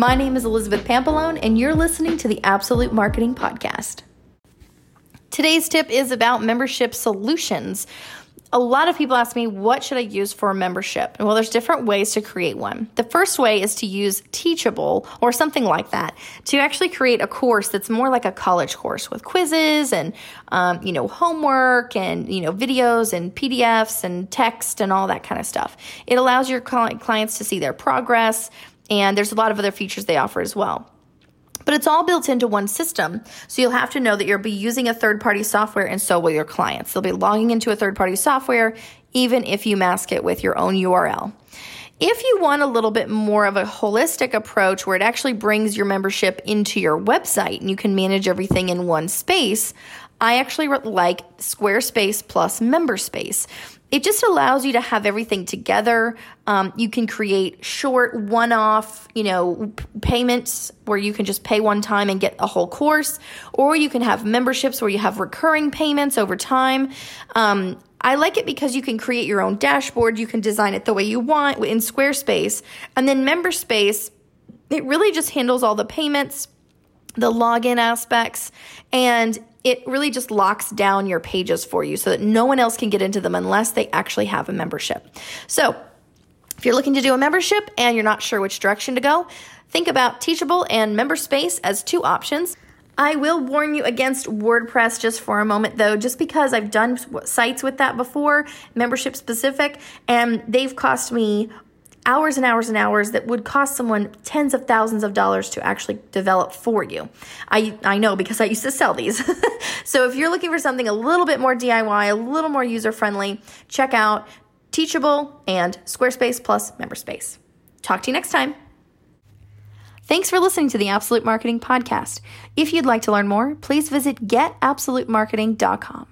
My name is Elizabeth Pampalone, and you're listening to the Absolute Marketing Podcast. Today's tip is about membership solutions a lot of people ask me, what should I use for a membership? Well, there's different ways to create one. The first way is to use Teachable or something like that to actually create a course that's more like a college course with quizzes and, um, you know, homework and, you know, videos and PDFs and text and all that kind of stuff. It allows your clients to see their progress, and there's a lot of other features they offer as well. But it's all built into one system. So you'll have to know that you'll be using a third party software and so will your clients. They'll be logging into a third party software even if you mask it with your own URL. If you want a little bit more of a holistic approach where it actually brings your membership into your website and you can manage everything in one space, I actually like Squarespace plus MemberSpace it just allows you to have everything together. Um, you can create short one-off, you know, payments where you can just pay one time and get a whole course, or you can have memberships where you have recurring payments over time. Um, I like it because you can create your own dashboard. You can design it the way you want in Squarespace, and then MemberSpace. It really just handles all the payments, the login aspects, and it really just locks down your pages for you so that no one else can get into them unless they actually have a membership. So, if you're looking to do a membership and you're not sure which direction to go, think about Teachable and MemberSpace as two options. I will warn you against WordPress just for a moment though, just because I've done sites with that before, membership specific, and they've cost me hours and hours and hours that would cost someone tens of thousands of dollars to actually develop for you. I, I know because I used to sell these. so if you're looking for something a little bit more DIY, a little more user friendly, check out Teachable and Squarespace plus MemberSpace. Talk to you next time. Thanks for listening to the Absolute Marketing Podcast. If you'd like to learn more, please visit getabsolutemarketing.com.